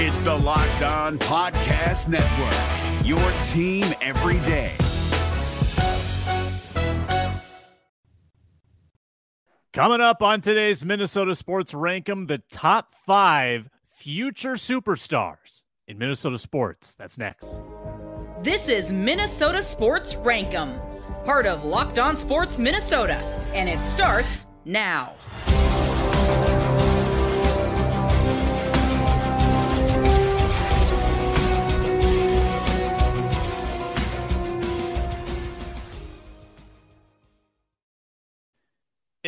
It's the Locked On Podcast Network, your team every day. Coming up on today's Minnesota Sports Rank 'Em, the top five future superstars in Minnesota sports. That's next. This is Minnesota Sports Rank 'Em, part of Locked On Sports Minnesota, and it starts now.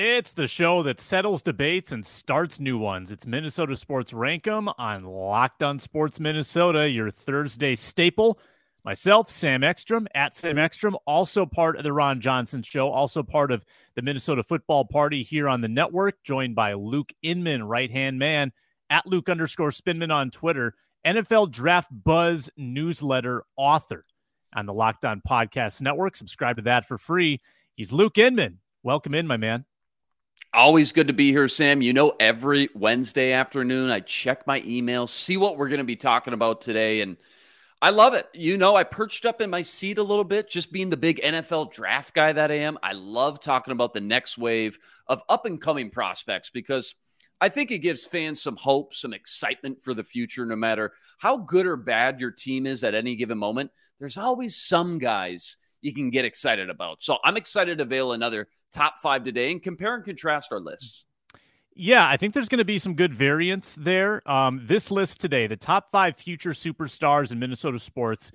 It's the show that settles debates and starts new ones. It's Minnesota Sports Rank 'Em on Locked On Sports Minnesota, your Thursday staple. Myself, Sam Ekstrom, at Sam Ekstrom, also part of the Ron Johnson Show, also part of the Minnesota Football Party here on the network, joined by Luke Inman, right hand man, at Luke underscore Spinman on Twitter, NFL Draft Buzz newsletter author on the Locked On Podcast Network. Subscribe to that for free. He's Luke Inman. Welcome in, my man. Always good to be here, Sam. You know, every Wednesday afternoon, I check my email, see what we're going to be talking about today. And I love it. You know, I perched up in my seat a little bit, just being the big NFL draft guy that I am. I love talking about the next wave of up and coming prospects because I think it gives fans some hope, some excitement for the future, no matter how good or bad your team is at any given moment. There's always some guys you can get excited about. So I'm excited to veil another top five today and compare and contrast our lists. Yeah, I think there's going to be some good variance there. Um, this list today, the top five future superstars in Minnesota sports,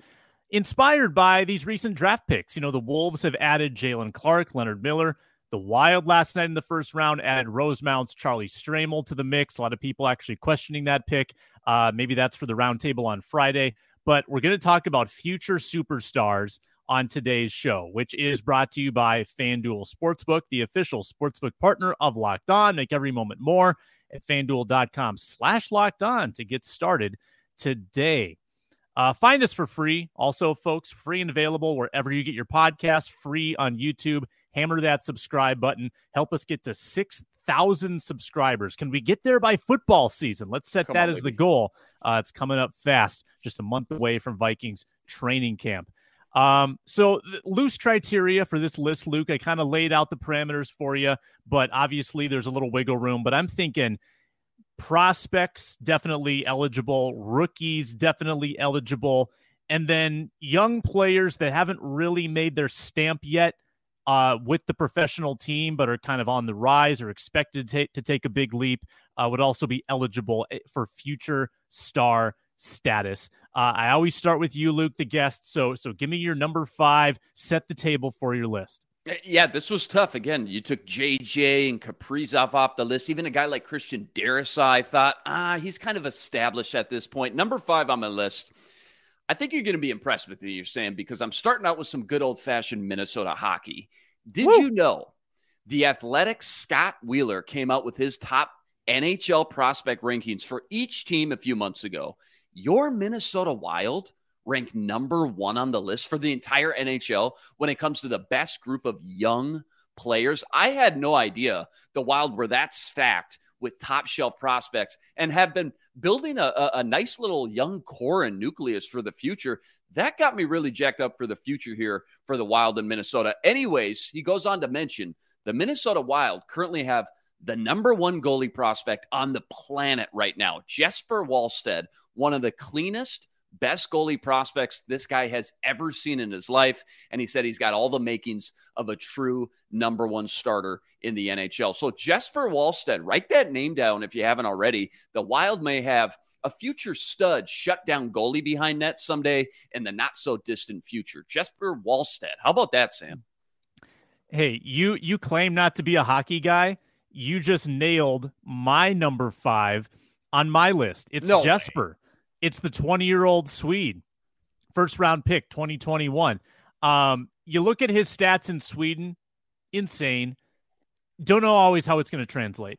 inspired by these recent draft picks. You know, the Wolves have added Jaylen Clark, Leonard Miller. The Wild last night in the first round added Rosemount's Charlie Stramel to the mix. A lot of people actually questioning that pick. Uh, maybe that's for the roundtable on Friday. But we're going to talk about future superstars on today's show, which is brought to you by FanDuel Sportsbook, the official sportsbook partner of Locked On. Make every moment more at fanduel.com slash locked on to get started today. Uh, find us for free. Also, folks, free and available wherever you get your podcast, free on YouTube. Hammer that subscribe button. Help us get to 6,000 subscribers. Can we get there by football season? Let's set Come that on, as baby. the goal. Uh, it's coming up fast, just a month away from Vikings training camp. Um, so loose criteria for this list, Luke. I kind of laid out the parameters for you, but obviously there's a little wiggle room. But I'm thinking prospects definitely eligible, rookies definitely eligible, and then young players that haven't really made their stamp yet uh, with the professional team, but are kind of on the rise or expected to, to take a big leap, uh, would also be eligible eh, for future star status. Uh, I always start with you, Luke, the guest. So, so give me your number five. Set the table for your list. Yeah, this was tough. Again, you took JJ and Kaprizov off the list. Even a guy like Christian Darrisaw, I thought, ah, he's kind of established at this point. Number five on my list. I think you're going to be impressed with me, you're saying, because I'm starting out with some good old fashioned Minnesota hockey. Did Woo! you know the Athletic's Scott Wheeler came out with his top NHL prospect rankings for each team a few months ago? Your Minnesota Wild ranked number one on the list for the entire NHL when it comes to the best group of young players. I had no idea the Wild were that stacked with top shelf prospects and have been building a, a, a, nice little young core and nucleus for the future. That got me really jacked up for the future here for the Wild in Minnesota. Anyways, he goes on to mention the Minnesota Wild currently have the number one goalie prospect on the planet right now, Jesper Wallstedt, one of the cleanest, best goalie prospects this guy has ever seen in his life. And he said he's got all the makings of a true number one starter in the NHL. So Jesper Wallstedt, write that name down if you haven't already. The Wild may have a future stud shutdown goalie behind net someday in the not so distant future. Jesper Wallstedt. How about that, Sam? Hey, you you claim not to be a hockey guy you just nailed my number five on my list. It's no Jesper. Way. It's the 20 year old Swede, first round pick 2021. Um, you look at his stats in Sweden, insane. Don't know always how it's going to translate.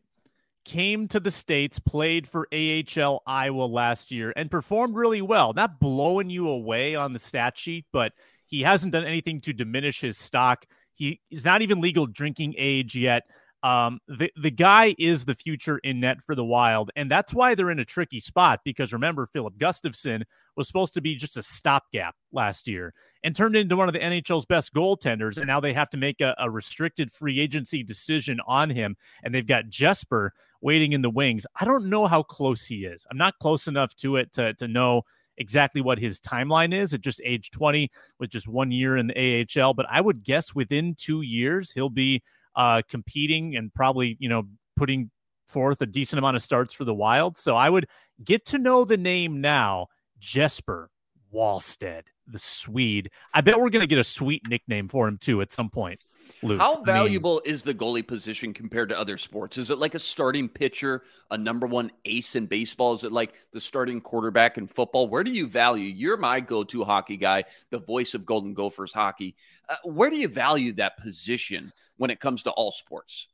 Came to the States, played for AHL Iowa last year, and performed really well. Not blowing you away on the stat sheet, but he hasn't done anything to diminish his stock. He is not even legal drinking age yet. Um, the the guy is the future in net for the Wild, and that's why they're in a tricky spot. Because remember, Filip Gustavsson was supposed to be just a stopgap last year and turned into one of the NHL's best goaltenders, and now they have to make a, a restricted free agency decision on him, and they've got Jesper waiting in the wings. I don't know how close he is. I'm not close enough to it to to know exactly what his timeline is at just age 20 with just one year in the AHL, but I would guess within two years he'll be uh, competing and probably, you know, putting forth a decent amount of starts for the Wild. So I would get to know the name now, Jesper Wallstedt, the Swede. I bet we're going to get a sweet nickname for him too at some point. Luke. How valuable I mean, is the goalie position compared to other sports? Is it like a starting pitcher, a number one ace in baseball? Is it like the starting quarterback in football? Where do you value? You're my go to hockey guy, the voice of Golden Gophers hockey. Uh, where do you value that position when it comes to all sports?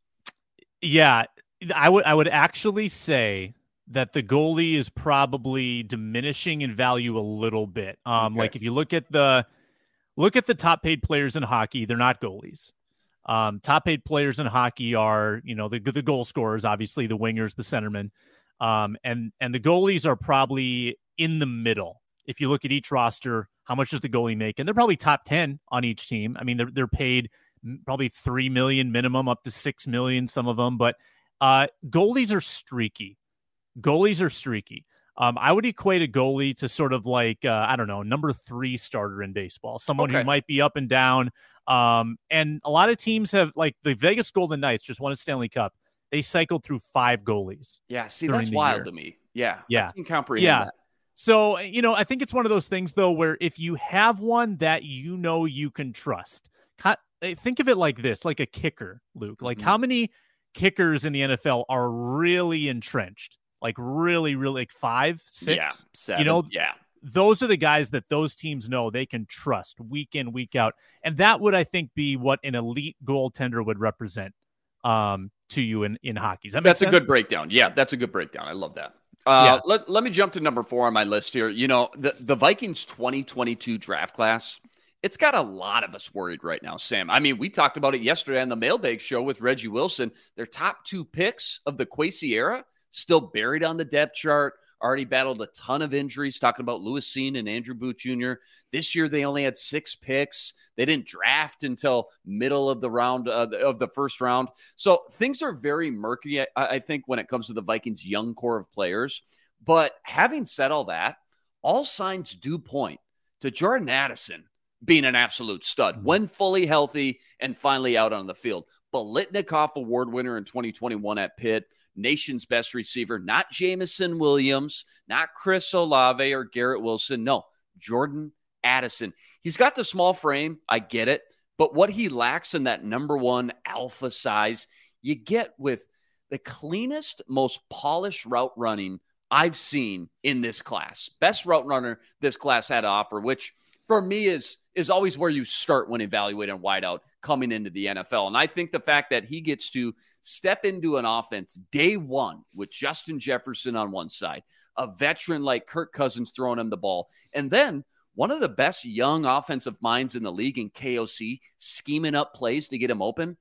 Yeah, I would I would actually say that the goalie is probably diminishing in value a little bit. Um, okay. like if you look at the look at the top paid players in hockey, they're not goalies. Um, top paid players in hockey are, you know, the the goal scorers, obviously the wingers, the centermen, um, and and the goalies are probably in the middle. If you look at each roster, how much does the goalie make? And they're probably top ten on each team. I mean, they're they're paid probably three million minimum, up to six million, some of them. But uh, goalies are streaky. Goalies are streaky. Um, I would equate a goalie to sort of like uh, I don't know, number three starter in baseball, someone okay. who might be up and down, um, and a lot of teams have like the Vegas Golden Knights just won a Stanley Cup. They cycled through five goalies. Yeah, see, that's wild year. to me. Yeah, yeah, I can comprehend yeah. that. So you know, I think it's one of those things though, where if you have one that you know you can trust, think of it like this: like a kicker, Luke. Like mm-hmm. how many kickers in the NFL are really entrenched? Like really, really, like five, six. Yeah, seven. You know, yeah those are the guys that those teams know they can trust week in, week out. And that would, I think, be what an elite goaltender would represent um, to you in, in hockey. That that's sense? a good breakdown. Yeah, that's a good breakdown. I love that. Uh, yeah. let, let me jump to number four on my list here. You know, the, the Vikings 2022 draft class, it's got a lot of us worried right now, Sam. I mean, we talked about it yesterday on the mailbag show with Reggie Wilson. Their top two picks of the Kwesi era still buried on the depth chart already battled a ton of injuries, talking about Lewis Cine and Andrew Booth Jr. This year, they only had six picks. They didn't draft until middle of the round uh, of the first round. So things are very murky, I, I think, when it comes to the Vikings' young core of players. But having said all that, all signs do point to Jordan Addison being an absolute stud mm-hmm. when fully healthy and finally out on the field. Biletnikoff Award winner in 2021 at Pitt nation's best receiver, not Jameson Williams, not Chris Olave or Garrett Wilson. No, Jordan Addison. He's got the small frame. I get it. But what he lacks in that number one alpha size, you get with the cleanest, most polished route running I've seen in this class. Best route runner this class had to offer, which for me is is always where you start when evaluating wideout coming into the NFL. And I think the fact that he gets to step into an offense day one with Justin Jefferson on one side, a veteran like Kirk Cousins throwing him the ball, and then one of the best young offensive minds in the league in KOC scheming up plays to get him open.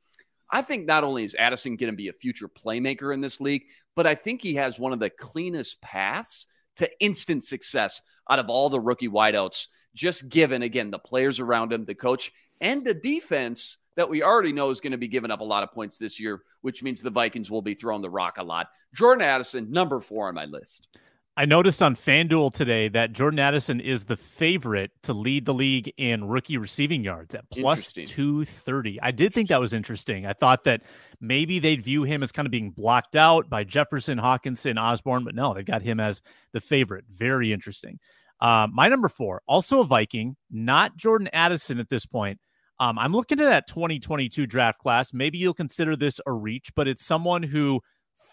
I think not only is Addison going to be a future playmaker in this league, but I think he has one of the cleanest paths to instant success out of all the rookie wideouts, just given, again, the players around him, the coach, and the defense that we already know is going to be giving up a lot of points this year, which means the Vikings will be throwing the rock a lot. Jordan Addison, number four on my list. I noticed on FanDuel today that Jordan Addison is the favorite to lead the league in rookie receiving yards at plus 230. I did think that was interesting. I thought that maybe they'd view him as kind of being blocked out by Jefferson, Hockenson, Osborne, but no, they got him as the favorite. Very interesting. Uh, my number four, also a Viking, not Jordan Addison at this point. Um, I'm looking at that 2022 draft class. Maybe you'll consider this a reach, but it's someone who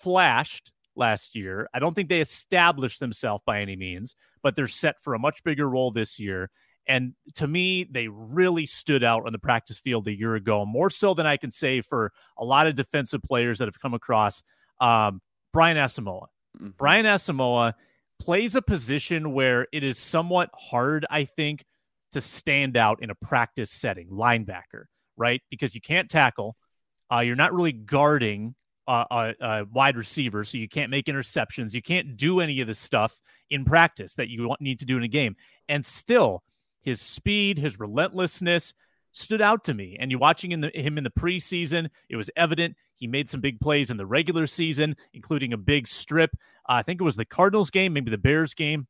flashed last year. I don't think they established themselves by any means, but they're set for a much bigger role this year. And to me, they really stood out on the practice field a year ago, more so than I can say for a lot of defensive players that have come across. Um, Brian Asamoah. Mm-hmm. Brian Asamoah plays a position where it is somewhat hard, I think, to stand out in a practice setting, linebacker, right? Because you can't tackle. Uh, you're not really guarding a, a, wide receiver, so you can't make interceptions. You can't do any of the stuff in practice that you need to do in a game. And still, his speed, his relentlessness stood out to me. And you're watching in the, him in the preseason, it was evident he made some big plays in the regular season, including a big strip. Uh, I think it was the Cardinals game, maybe the Bears game,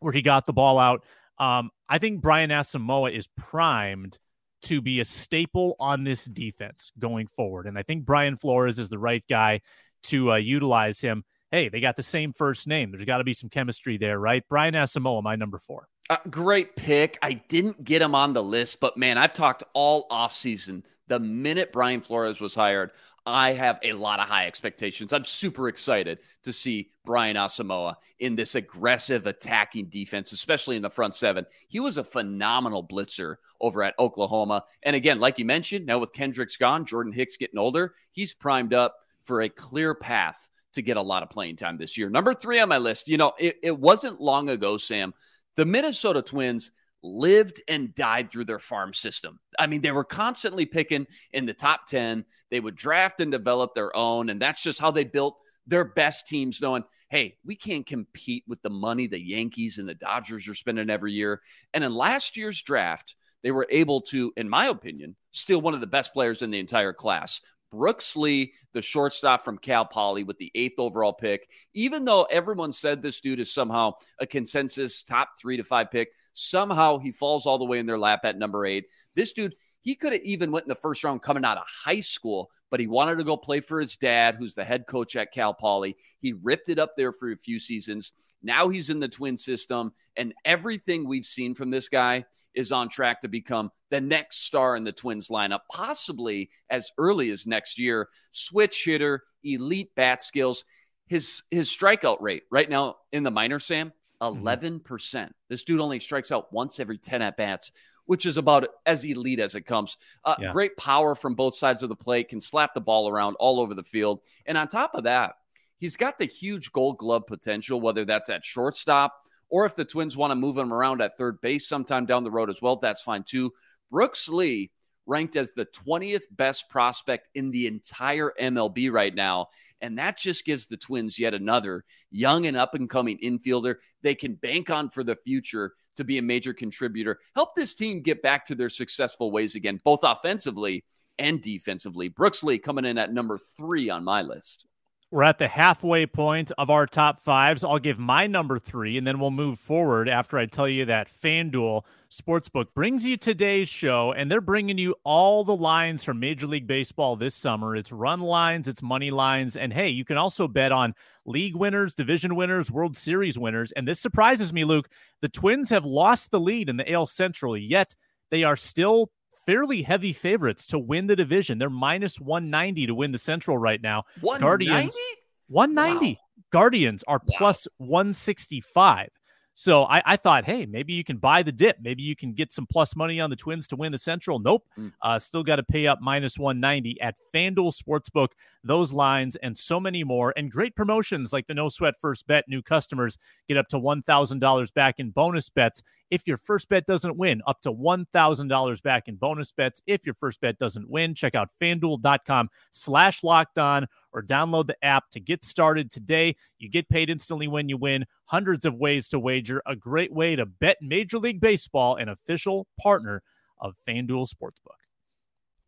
where he got the ball out. Um, I think Brian Asamoah is primed to be a staple on this defense going forward. And I think Brian Flores is the right guy to uh, utilize him. Hey, they got the same first name. There's got to be some chemistry there, right? Brian Asamoah, my number four. Uh, great pick. I didn't get him on the list, but man, I've talked all offseason. The minute Brian Flores was hired, I have a lot of high expectations. I'm super excited to see Brian Asamoah in this aggressive attacking defense, especially in the front seven. He was a phenomenal blitzer over at Oklahoma. And again, like you mentioned, now with Kendricks gone, Jordan Hicks getting older, he's primed up for a clear path to get a lot of playing time this year. Number three on my list, you know, it, it wasn't long ago, Sam. The Minnesota Twins lived and died through their farm system. I mean, they were constantly picking in the top 10. They would draft and develop their own. And that's just how they built their best teams, knowing, hey, we can't compete with the money the Yankees and the Dodgers are spending every year. And in last year's draft, they were able to, in my opinion, steal one of the best players in the entire class. Brooks Lee, the shortstop from Cal Poly, with the eighth overall pick. Even though everyone said this dude is somehow a consensus top three to five pick, somehow he falls all the way in their lap at number eight. This dude, he could have even went in the first round coming out of high school, but he wanted to go play for his dad, who's the head coach at Cal Poly. He ripped it up there for a few seasons. Now he's in the twin system, and everything we've seen from this guy is on track to become the next star in the Twins lineup, possibly as early as next year. Switch hitter, elite bat skills. His his strikeout rate right now in the minor, Sam, 11%. Mm-hmm. percent This dude only strikes out once every 10 at bats, which is about as elite as it comes. Uh, yeah. Great power from both sides of the plate, can slap the ball around all over the field. And on top of that, he's got the huge gold glove potential, whether that's at shortstop or if the Twins want to move him around at third base sometime down the road as well, that's fine too. Brooks Lee ranked as the 20th best prospect in the entire MLB right now. And that just gives the Twins yet another young and up and coming infielder they can bank on for the future to be a major contributor. Help this team get back to their successful ways again, both offensively and defensively. Brooks Lee coming in at number three on my list. We're at the halfway point of our top fives. I'll give my number three, and then we'll move forward after I tell you that FanDuel Sportsbook brings you today's show, and they're bringing you all the lines from Major League Baseball this summer. It's run lines, it's money lines, and hey, you can also bet on league winners, division winners, World Series winners. And this surprises me, Luke. The Twins have lost the lead in the AL Central, yet they are still fairly heavy favorites to win the division. They're minus 190 to win the Central right now. 190? Guardians 190. Wow. Guardians are wow. plus 165. So I, I, thought, hey, maybe you can buy the dip. Maybe you can get some plus money on the Twins to win the Central. Nope. Mm. Uh, still got to pay up minus 190 at FanDuel Sportsbook. Those lines and so many more. And great promotions like the No Sweat First Bet. New customers get up to $1,000 back in bonus bets if your first bet doesn't win. Up to $1,000 back in bonus bets if your first bet doesn't win. Check out fanduel.com slash locked on or download the app to get started today. You get paid instantly when you win. Hundreds of ways to wager. A great way to bet Major League Baseball, an official partner of FanDuel Sportsbook.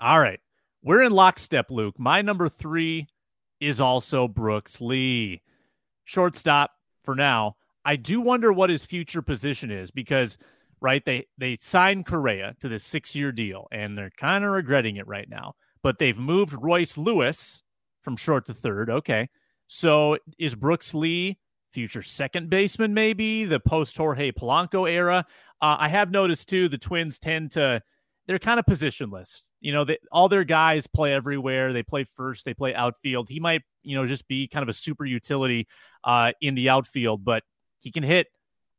All right. We're in lockstep, Luke. My number three is also Brooks Lee. Shortstop for now. I do wonder what his future position is because, right, they, they signed Correa to this six year deal and they're kind of regretting it right now. But they've moved Royce Lewis from short to third. Okay. So is Brooks Lee future second baseman, maybe the post Jorge Polanco era? Uh, I have noticed too, the Twins tend to they're kind of positionless. You know, they, all their guys play everywhere. They play first, they play outfield. He might, you know, just be kind of a super utility uh, in the outfield, but he can hit,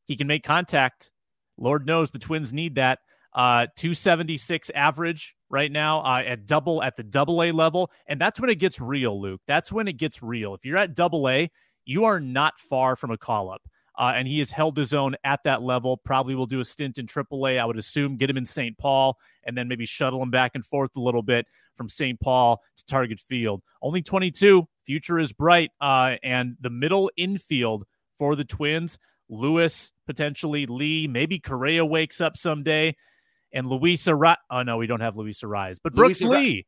he can make contact. Lord knows the Twins need that. Uh, 276 average right now uh, at double at the double A level. And that's when it gets real, Luke. That's when it gets real. If you're at double A, you are not far from a call up. Uh, and he has held his own at that level. Probably will do a stint in AAA, I would assume, get him in St. Paul, and then maybe shuttle him back and forth a little bit from St. Paul to Target Field. Only 22, future is bright, uh, and the middle infield for the Twins, Lewis, potentially Lee, maybe Correa wakes up someday, and Luis Arraez. Oh no, we don't have Luis Arraez, but Brooks Luis Lee.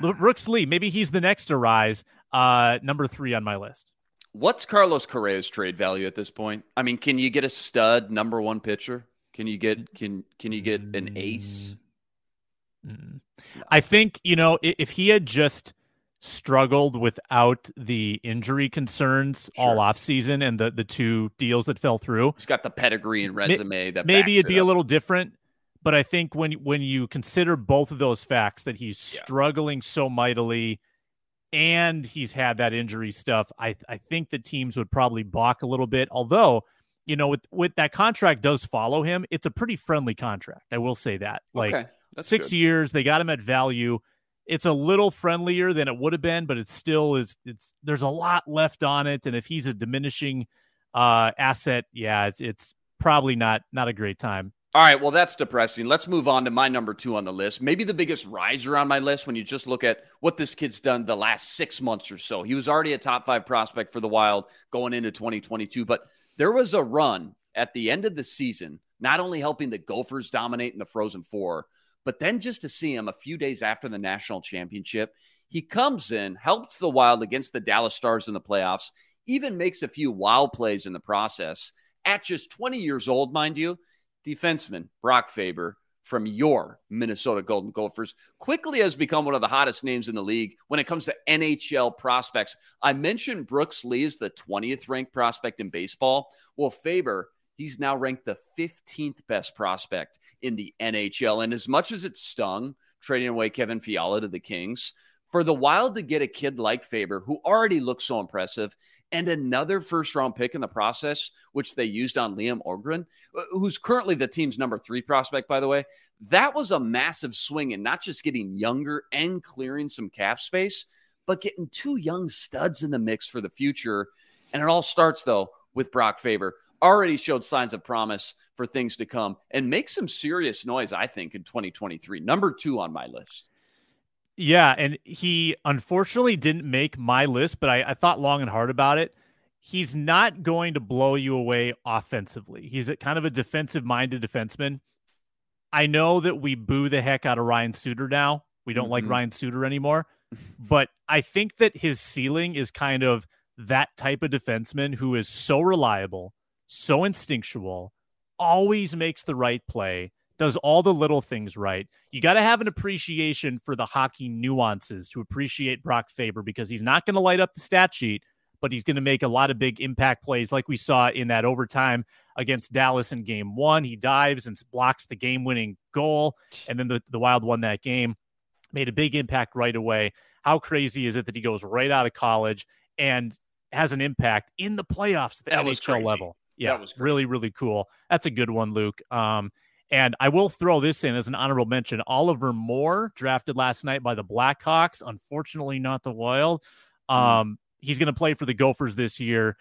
Brooks Lee, maybe he's the next Arraez, uh, number three on my list. What's Carlos Correa's trade value at this point? I mean, can you get a stud number one pitcher? Can you get can can you get an ace? Mm. I think you know if he had just struggled without the injury concerns sure. all off season and the the two deals that fell through. He's got the pedigree and resume that maybe it'd it be up. a little different. But I think when when you consider both of those facts that he's yeah. struggling so mightily and he's had that injury stuff, I I think the teams would probably balk a little bit. Although, you know, with with that contract does follow him, it's a pretty friendly contract. I will say that. Like okay. six good. years, they got him at value. It's a little friendlier than it would have been, but it still is. It's there's a lot left on it, and if he's a diminishing uh, asset, yeah, it's it's probably not not a great time all right, well, that's depressing. Let's move on to my number two on the list. Maybe the biggest riser on my list when you just look at what this kid's done the last six months or so. He was already a top five prospect for the Wild going into 2022, but there was a run at the end of the season, not only helping the Gophers dominate in the Frozen Four, but then just to see him a few days after the national championship, he comes in, helps the Wild against the Dallas Stars in the playoffs, even makes a few wild plays in the process. At just 20 years old, mind you, defenseman Brock Faber from your Minnesota Golden Gophers quickly has become one of the hottest names in the league when it comes to NHL prospects. I mentioned Brooks Lee is the 20th ranked prospect in baseball. Well, Faber, he's now ranked the 15th best prospect in the NHL. And as much as it stung trading away Kevin Fiala to the Kings, for the Wild to get a kid like Faber, who already looks so impressive, and another first round pick in the process, which they used on Liam Öhgren, uh, who's currently the team's number three prospect, by the way. That was a massive swing in not just getting younger and clearing some cap space, but getting two young studs in the mix for the future. And it all starts, though, with Brock Faber. Already showed signs of promise for things to come and make some serious noise, I think, in 2023. Number two on my list. Yeah, and he unfortunately didn't make my list, but I, I, thought long and hard about it. He's not going to blow you away offensively. He's a, kind of a defensive minded defenseman. I know that we boo the heck out of Ryan Suter now. We don't mm-hmm. like Ryan Suter anymore, but I think that his ceiling is kind of that type of defenseman who is so reliable, so instinctual, always makes the right play does all the little things right. You got to have an appreciation for the hockey nuances to appreciate Brock Faber because he's not going to light up the stat sheet, but he's going to make a lot of big impact plays like we saw in that overtime against Dallas in game one. He dives and blocks the game winning goal, and then the, the Wild won that game. Made a big impact right away. How crazy is it that he goes right out of college and has an impact in the playoffs at the that NHL level? Yeah, that was really, really cool. That's a good one, Luke. Um, and I will throw this in as an honorable mention. Oliver Moore, drafted last night by the Blackhawks, unfortunately not the Wild. Hmm. Um, he's going to play for the Gophers this year.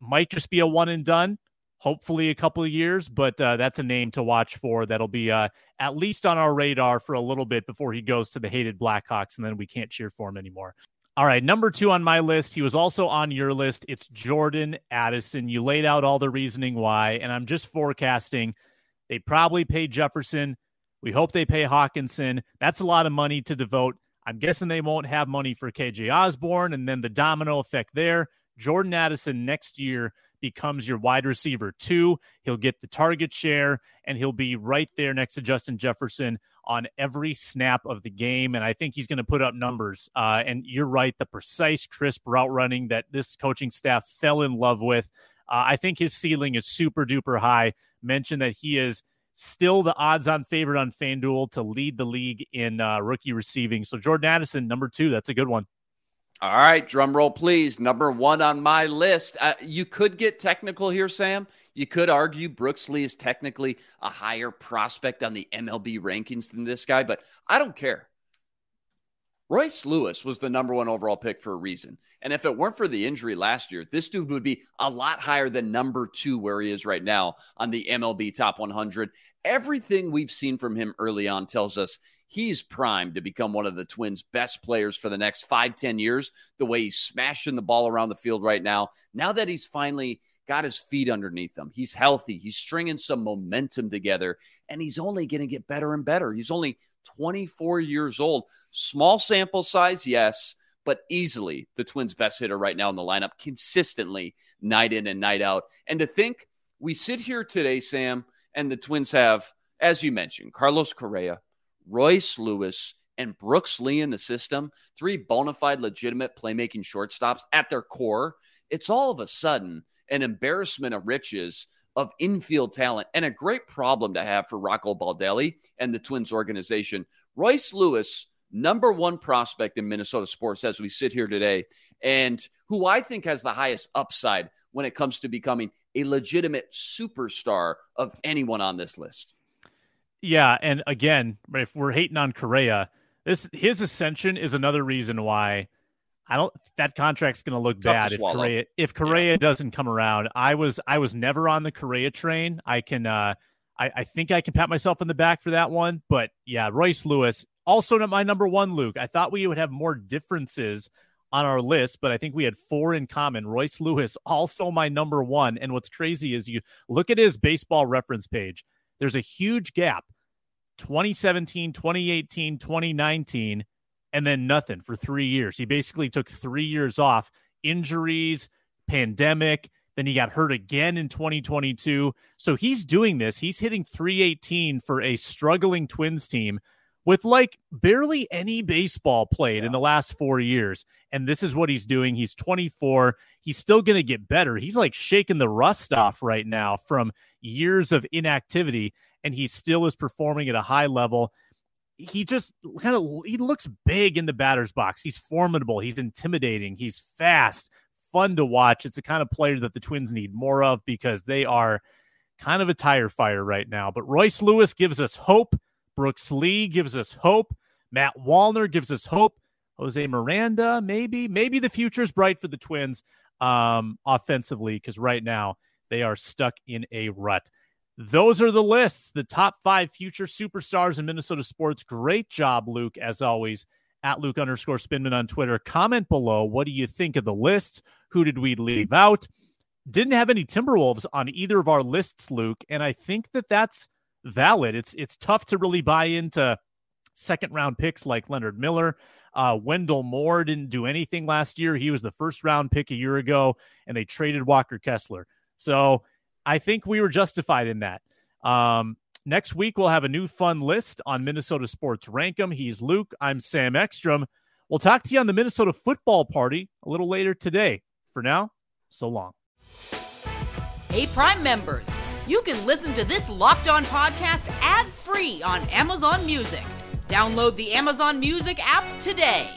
Might just be a one and done. Hopefully, a couple of years, but uh, that's a name to watch for. That'll be uh, at least on our radar for a little bit before he goes to the hated Blackhawks, and then we can't cheer for him anymore. All right, number two on my list. He was also on your list. It's Jordan Addison. You laid out all the reasoning why, and I'm just forecasting they probably pay Jefferson. We hope they pay Hockenson. That's a lot of money to devote. I'm guessing they won't have money for KJ Osborne. and then the domino effect there. Jordan Addison next year becomes your wide receiver two. He'll get the target share, and he'll be right there next to Justin Jefferson on every snap of the game. And I think he's going to put up numbers. Uh, and you're right, the precise, crisp route running that this coaching staff fell in love with. Uh, I think his ceiling is super duper high mentioned that he is still the odds on favorite on FanDuel to lead the league in uh, rookie receiving. So Jordan Addison, number two, that's a good one. All right, drum roll, please. Number one on my list. Uh, you could get technical here, Sam. You could argue Brooks Lee is technically a higher prospect on the MLB rankings than this guy, but I don't care. Royce Lewis was the number one overall pick for a reason. And if it weren't for the injury last year, this dude would be a lot higher than number two, where he is right now on the MLB top 100. Everything we've seen from him early on tells us he's primed to become one of the Twins' best players for the next five, ten years. The way he's smashing the ball around the field right now. Now that he's finally got his feet underneath him, he's healthy, he's stringing some momentum together, and he's only going to get better and better. He's only 24 years old. Small sample size, yes, but easily the Twins' best hitter right now in the lineup, consistently night in and night out. And to think we sit here today, Sam, and the Twins have, as you mentioned, Carlos Correa, Royce Lewis, and Brooks Lee in the system, three bona fide, legitimate playmaking shortstops at their core, it's all of a sudden an embarrassment of riches of infield talent and a great problem to have for Rocco Baldelli and the Twins organization. Royce Lewis, number one prospect in Minnesota sports as we sit here today, and who I think has the highest upside when it comes to becoming a legitimate superstar of anyone on this list. Yeah, and again, if we're hating on Correa, this his ascension is another reason why I don't that contract's going to look Tough bad if Correa if Correa yeah. doesn't come around. I was I was never on the Correa train. I can uh I, I think I can pat myself in the back for that one. But yeah, Royce Lewis also not my number one. Luke, I thought we would have more differences on our list, but I think we had four in common. Royce Lewis also my number one. And what's crazy is you look at his baseball reference page. There's a huge gap 2017, 2018, 2019, and then nothing for three years. He basically took three years off, injuries, pandemic. Then he got hurt again in 2022. So he's doing this. He's hitting 318 for a struggling Twins team with like barely any baseball played yeah. in the last four years. And this is what he's doing. He's 24. He's still going to get better. He's like shaking the rust off right now from years of inactivity and he still is performing at a high level. He just kind of he looks big in the batter's box. He's formidable. He's intimidating. He's fast, fun to watch. It's the kind of player that the Twins need more of because they are kind of a tire fire right now. But Royce Lewis gives us hope. Brooks Lee gives us hope. Matt Wallner gives us hope. Jose Miranda, maybe, maybe the future is bright for the Twins um, offensively because right now they are stuck in a rut. Those are the lists, the top five future superstars in Minnesota sports. Great job, Luke, as always, at Luke underscore Spinman on Twitter. Comment below. What do you think of the lists? Who did we leave out? Didn't have any Timberwolves on either of our lists, Luke, and I think that that's valid. It's it's tough to really buy into second round picks like Leonard Miller. Uh, Wendell Moore didn't do anything last year. He was the first round pick a year ago, and they traded Walker Kessler. So I think we were justified in that. Um, next week, we'll have a new fun list on Minnesota Sports Rank 'Em. He's Luke. I'm Sam Ekstrom. We'll talk to you on the Minnesota football party a little later today. For now, so long. Hey, Prime members, you can listen to this locked on podcast ad free on Amazon Music. Download the Amazon Music app today.